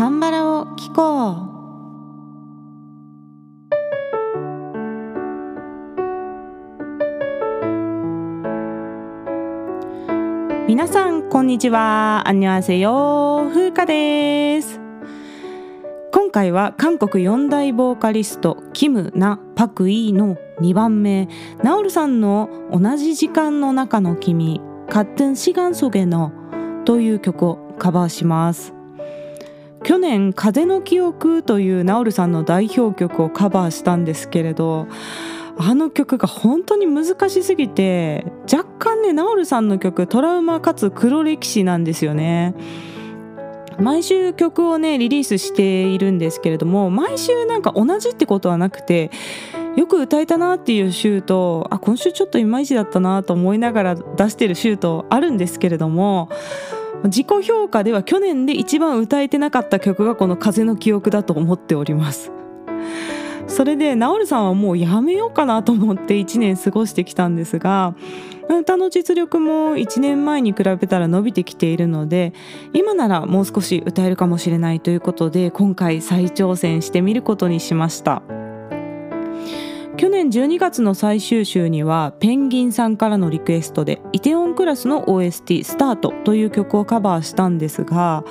カンバラを聞こう。皆さんこんにちは。アンニョアセヨ風花です。今回は韓国四大ボーカリストキム・ナ・パク・イの2番目。ナオルさんの同じ時間の中の君カッテンシガンソゲのという曲をカバーします。去年「風の記憶」というナオルさんの代表曲をカバーしたんですけれどあの曲が本当に難しすぎて若干ねナオルさんの曲トラウマかつ黒歴史なんですよね。毎週曲をねリリースしているんですけれども毎週なんか同じってことはなくてよく歌えたなっていう週とあ今週ちょっといまいちだったなと思いながら出してる週とあるんですけれども自己評価では去年で一番歌えてなかった曲がこの「風の記憶」だと思っております。それでナオルさんはもうやめようかなと思って1年過ごしてきたんですが歌の実力も1年前に比べたら伸びてきているので今ならもう少し歌えるかもしれないということで今回再挑戦してみることにしました。去年12月の最終週にはペンギンさんからのリクエストでイテオンクラスの OST「スタート」という曲をカバーしたんですが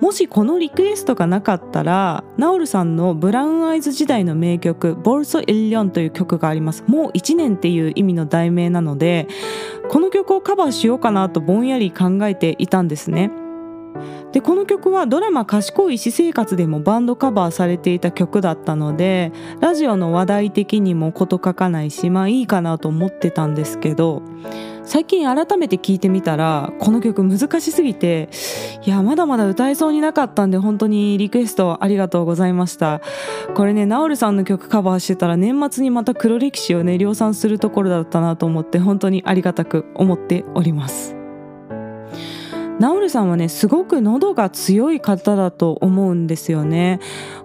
もしこのリクエストがなかったらナオルさんのブラウンアイズ時代の名曲「ボルソ・イリョン」という曲があります。もう1年っていう意味の題名なのでこの曲をカバーしようかなとぼんやり考えていたんですね。でこの曲はドラマ「賢い私生活」でもバンドカバーされていた曲だったのでラジオの話題的にも事書かないしまあいいかなと思ってたんですけど最近改めて聞いてみたらこの曲難しすぎていやまだまだ歌えそうになかったんで本当にリクエストありがとうございました。これねナオルさんの曲カバーしてたら年末にまた黒歴史をね量産するところだったなと思って本当にありがたく思っております。ナオルさんはねすごく喉が強い方だと思うんですよね。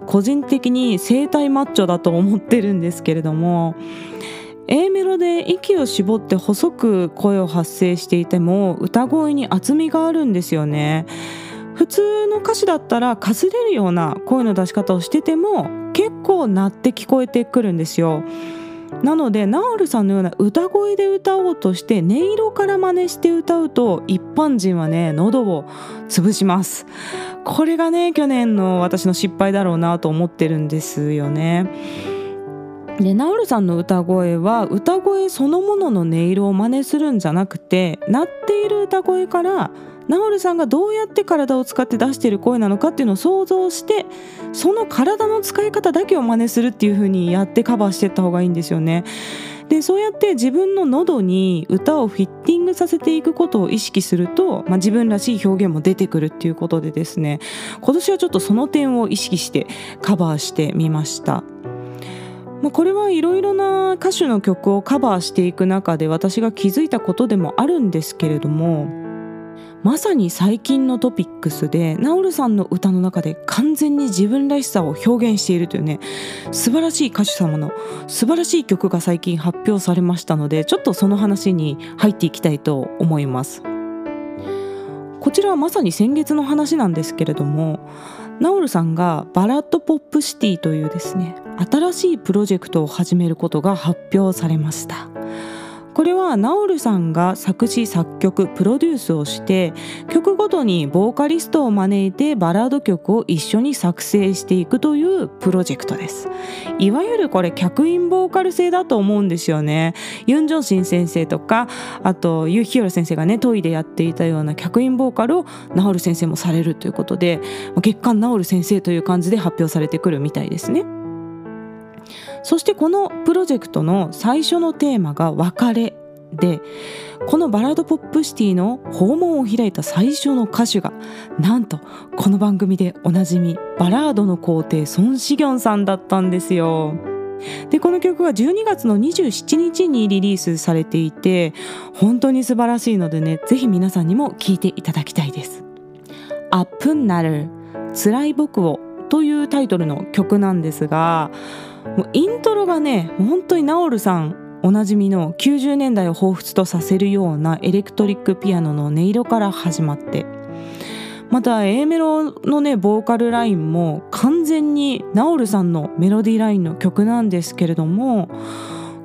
個人的に声帯マッチョだと思ってるんですけれども A メロで息を絞って細く声を発声していても歌声に厚みがあるんですよね。普通の歌詞だったらかすれるような声の出し方をしてても結構鳴って聞こえてくるんですよ。なのでナオルさんのような歌声で歌おうとして音色から真似して歌うと一般人はね喉を潰します。これがね去年の私の失敗だろうなと思ってるんですよね。でナオルさんの歌声は歌声そのものの音色を真似するんじゃなくて鳴っている歌声からナオルさんがどうやって体を使って出している声なのかっていうのを想像してその体の使い方だけを真似するっていう風にやってカバーしていった方がいいんですよね。でそうやって自分の喉に歌をフィッティングさせていくことを意識すると、まあ、自分らしい表現も出てくるっていうことでですね今年はちょっとその点を意識してカバーしてみました。まあ、これはいろいろな歌手の曲をカバーしていく中で私が気づいたことでもあるんですけれどもまさに最近のトピックスでナオルさんの歌の中で完全に自分らしさを表現しているというね素晴らしい歌手様の素晴らしい曲が最近発表されましたのでちょっとその話に入っていきたいと思います。こちらはまさに先月の話なんですけれどもナオルさんが Ballad Pop City というですね新しいプロジェクトを始めることが発表されました。これはナオルさんが作詞作曲プロデュースをして曲ごとにボーカリストを招いてバラード曲を一緒に作成していくというプロジェクトです。いわゆるこれ客員ボーカル制だと思うんですよね。ユン・ジョンシン先生とかあとユーヒヨル先生がねトイでやっていたような客員ボーカルをナオル先生もされるということで月間ナオル先生という感じで発表されてくるみたいですね。そしてこのプロジェクトの最初のテーマが別れでこのバラードポップシティの訪問を開いた最初の歌手がなんとこの番組でおなじみバラードの皇帝ソン・シギョンさんだったんですよ。でこの曲は12月の27日にリリースされていて本当に素晴らしいのでねぜひ皆さんにも聴いていただきたいです。アップンナル辛い僕をというタイトルの曲なんですがもうイントロがね本当にナオルさんおなじみの90年代を彷彿とさせるようなエレクトリックピアノの音色から始まってまた A メロのねボーカルラインも完全にナオルさんのメロディーラインの曲なんですけれども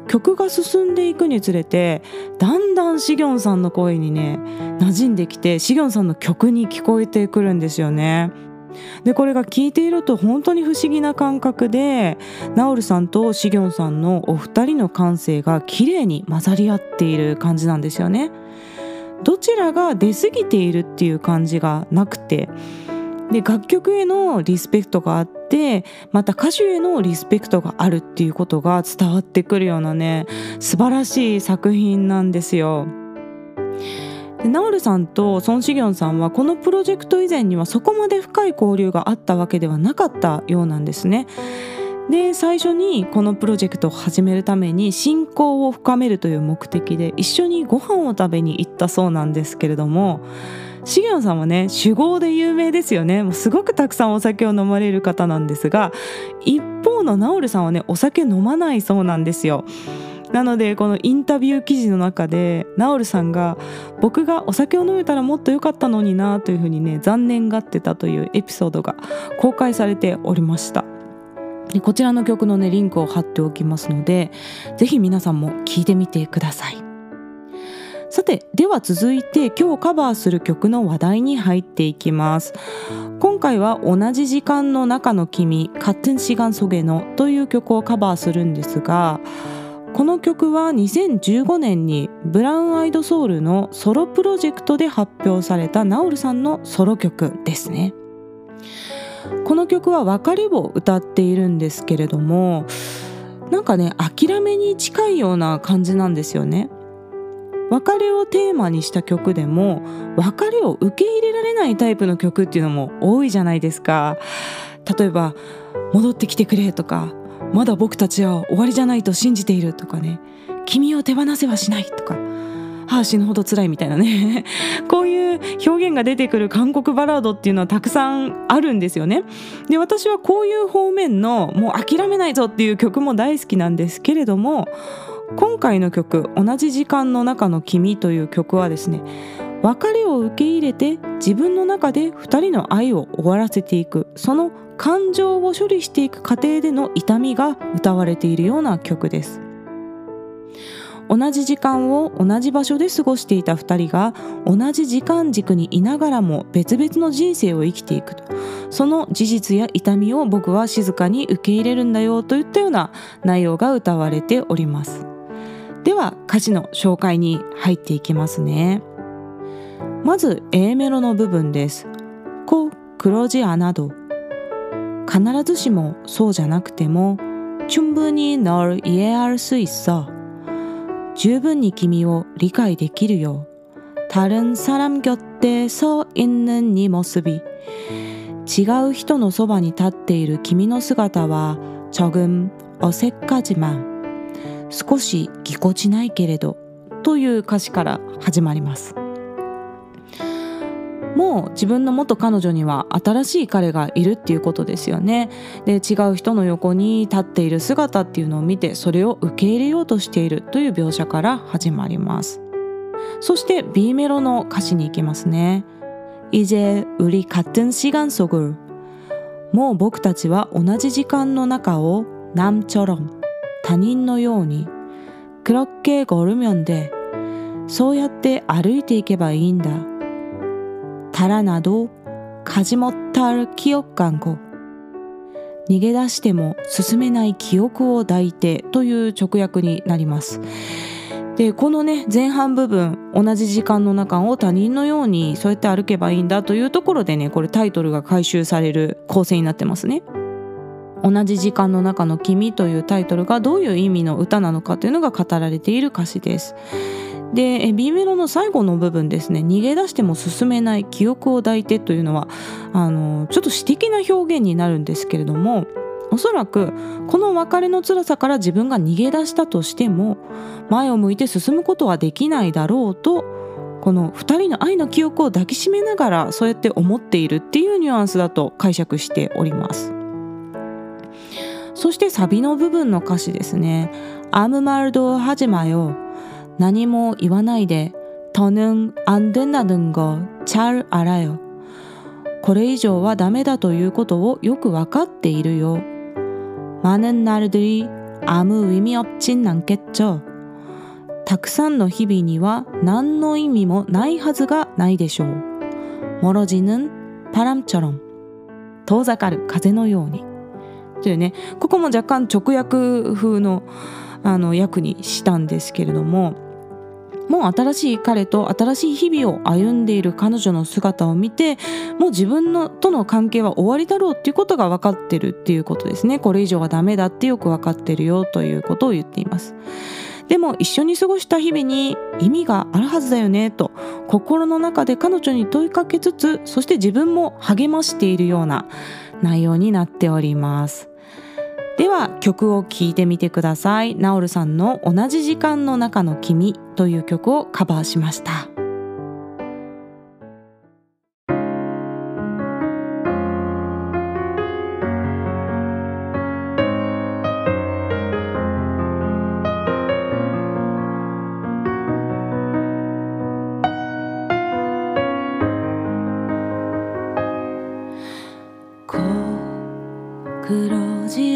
曲が進んでいくにつれてだんだんシギョンさんの声にね馴染んできてシギョンさんの曲に聞こえてくるんですよね。でこれが聞いていると本当に不思議な感覚でナオルさんとシギョンさんのお二人の感性が綺麗に混ざり合っている感じなんですよね。どちらが出過ぎているっていう感じがなくてで楽曲へのリスペクトがあってまた歌手へのリスペクトがあるっていうことが伝わってくるようなね素晴らしい作品なんですよ。でナオルさんとソン・シギョンさんはこのプロジェクト以前にはそこまで深い交流があったわけではなかったようなんですね。で最初にこのプロジェクトを始めるために親交を深めるという目的で一緒にご飯を食べに行ったそうなんですけれどもシギョンさんはね酒豪で有名ですよねもうすごくたくさんお酒を飲まれる方なんですが一方のナオルさんはねお酒飲まないそうなんですよ。なのでこのインタビュー記事の中でナオルさんが僕がお酒を飲めたらもっと良かったのになというふうにね残念がってたというエピソードが公開されておりました。でこちらの曲のねリンクを貼っておきますのでぜひ皆さんも聴いてみてください。さてでは続いて今日カバーする曲の話題に入っていきます。今回は同じ時間の中の君カッテンシガンソゲのという曲をカバーするんですがこの曲は2015年にブラウンアイドソウルのソロプロジェクトで発表されたナオルさんのソロ曲ですね。この曲は別れを歌っているんですけれどもなんかね諦めに近いような感じなんですよね。別れをテーマにした曲でも別れを受け入れられないタイプの曲っていうのも多いじゃないですか。例えば「戻ってきてくれ」とかまだ僕たちは終わりじゃないと信じているとかね。君を手放せはしないとか。ああ死ぬほど辛いみたいなね。こういう表現が出てくる韓国バラードっていうのはたくさんあるんですよね。で私はこういう方面のもう諦めないぞっていう曲も大好きなんですけれども今回の曲「同じ時間の中の君」という曲はですね別れを受け入れて自分の中で2人の愛を終わらせていく。その感情を処理していく過程での痛みが歌われているような曲です。同じ時間を同じ場所で過ごしていた2人が同じ時間軸にいながらも別々の人生を生きていくと。その事実や痛みを僕は静かに受け入れるんだよといったような内容が歌われております。では歌詞の紹介に入っていきますね。まず A メロの部分ですコ黒字アナド必ずしもそうじゃなくても충분히널이해할수있어十分に君を理解できるよ다른사람곁에서있는네모습이違う人のそばに立っている君の姿は조금어색하지만少しぎこちないけれどという歌詞から始まります もう自分の元彼女には新しい彼がいるっていうことですよねで違う人の横に立っている姿っていうのを見てそれを受け入れようとしているという描写から始まりますそして B メロの歌詞に行きますね이제우리같은시간속을もう僕たちは同じ時間の中を남처럼他人のように그렇게걸으면돼そうやって歩いていけばいいんだ 달아나도가지못할기억광고逃げ出しても進めない記憶を抱いてという直訳になりますでこのね前半部分同じ時間の中を他人のようにそうやって歩けばいいんだというところでねこれタイトルが回収される構成になってますね同じ時間の中の君というタイトルがどういう意味の歌なのかというのが語られている歌詞です で B メロの最後の部分ですね。逃げ出しても進めない記憶を抱いてというのはあのちょっと詩的な表現になるんですけれどもおそらくこの別れの辛さから自分が逃げ出したとしても前を向いて進むことはできないだろうとこの2人の愛の記憶を抱きしめながらそうやって思っているっていうニュアンスだと解釈しております。そしてサビの部分の歌詞ですね「アムマルドハジマよ」何も言わないで더는안된다는거잘알아요 これ以上はダメだということをよくわかっているよ。많은날들이아무의미없진않겠죠たくさんの日々には何の意味もないはずがないでしょう。멀어지는바람처럼遠ざかる風のように。というね、ここも若干直訳風の あの訳にしたんですけれども、もう新しい彼と新しい日々を歩んでいる彼女の姿を見てもう自分のとの関係は終わりだろうっていうことが分かってるっていうことですね。これ以上はダメだってよく分かってるよということを言っています。でも一緒に過ごした日々に意味があるはずだよねと心の中で彼女に問いかけつつそして自分も励ましているような内容になっております。では曲を聴いてみてください。ナオルさんの同じ時間の中の君という曲をカバーしました。黒字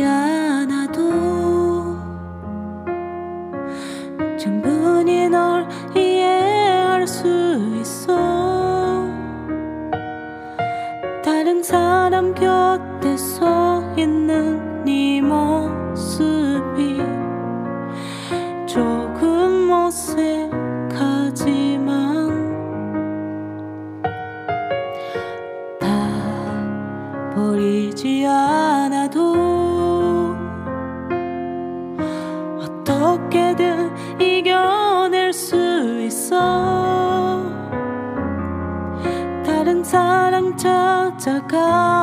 ago.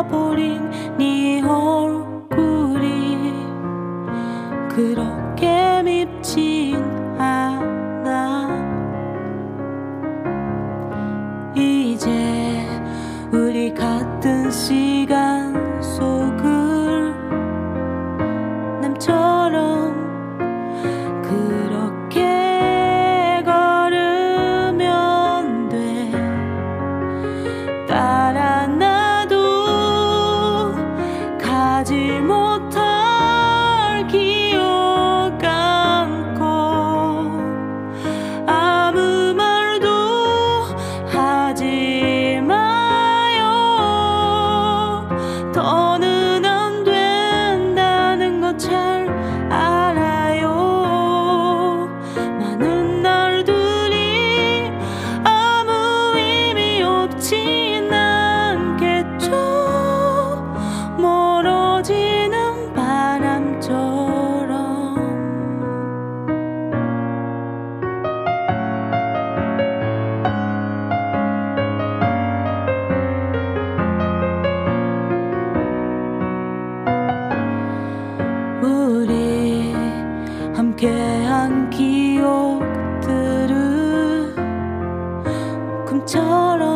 は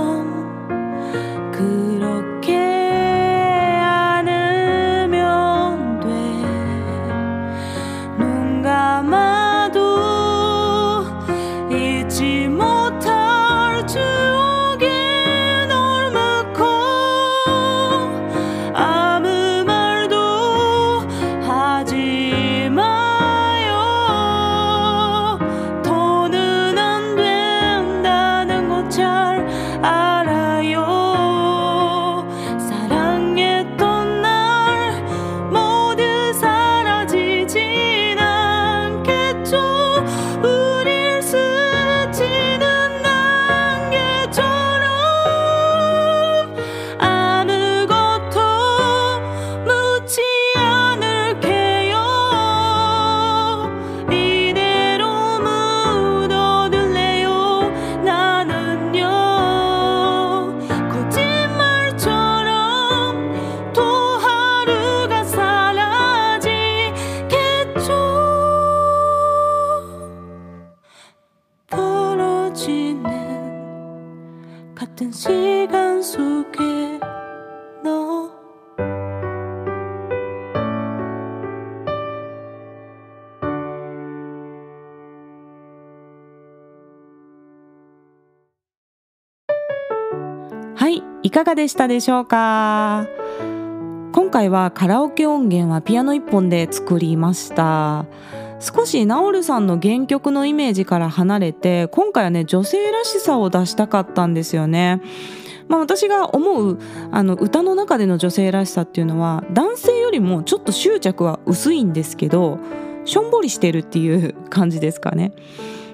かがでしたでしょうか？今回はカラオケ音源はピアノ1本で作りました。少しナオルさんの原曲のイメージから離れて今回はね女性らしさを出したかったんですよね。まあ、私が思うあの歌の中での女性らしさっていうのは男性よりもちょっと執着は薄いんですけどしょんぼりしてるっていう感じですかね。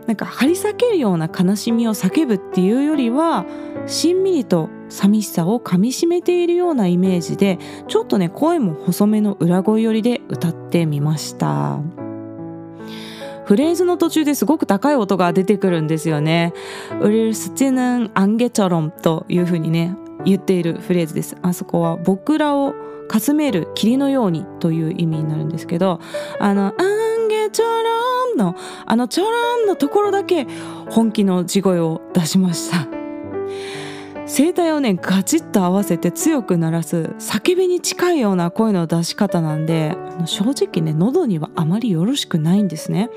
なんか張り裂けるような悲しみを叫ぶっていうよりはしんみりと寂しさをかみしめているようなイメージでちょっとね声も細めの裏声寄りで歌ってみました。フレーズの途中ですごく高い音が出てくるんですよね。ウリルスチヌンアンゲチョロンというふうにね言っているフレーズです。あそこは僕らをかすめる霧のようにという意味になるんですけどあのアンゲチョロンのあのチョロンのところだけ本気の地声を出しました。声帯をねガチッと合わせて強く鳴らす叫びに近いような声の出し方なんで正直ね喉にはあまりよろしくないんですね。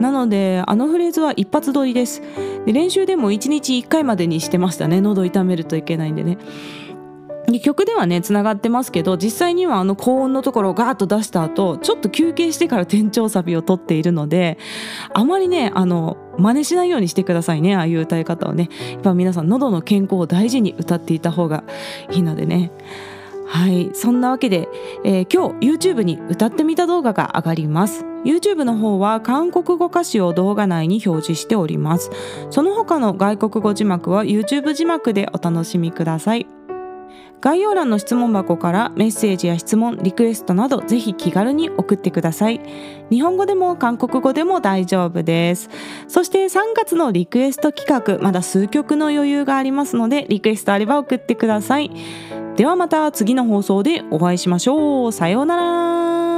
なのであのフレーズは一発撮りです。で練習でも1日1回までにしてましたね。喉痛めるといけないんでね。曲ではねつながってますけど実際にはあの高音のところをガーッと出した後ちょっと休憩してから転調サビを取っているのであまりねあの真似しないようにしてくださいねああいう歌い方をね。やっぱ皆さん喉の健康を大事に歌っていた方がいいのでね。はいそんなわけで、えー、今日 YouTube に歌ってみた動画が上がります。YouTube の方は韓国語歌詞を動画内に表示しております。その他の外国語字幕は YouTube 字幕でお楽しみください。概要欄の質問箱からメッセージや質問、リクエストなどぜひ気軽に送ってください。日本語でも韓国語でも大丈夫です。そして3月のリクエスト企画、まだ数曲の余裕がありますので、リクエストあれば送ってください。ではまた次の放送でお会いしましょう。さようなら。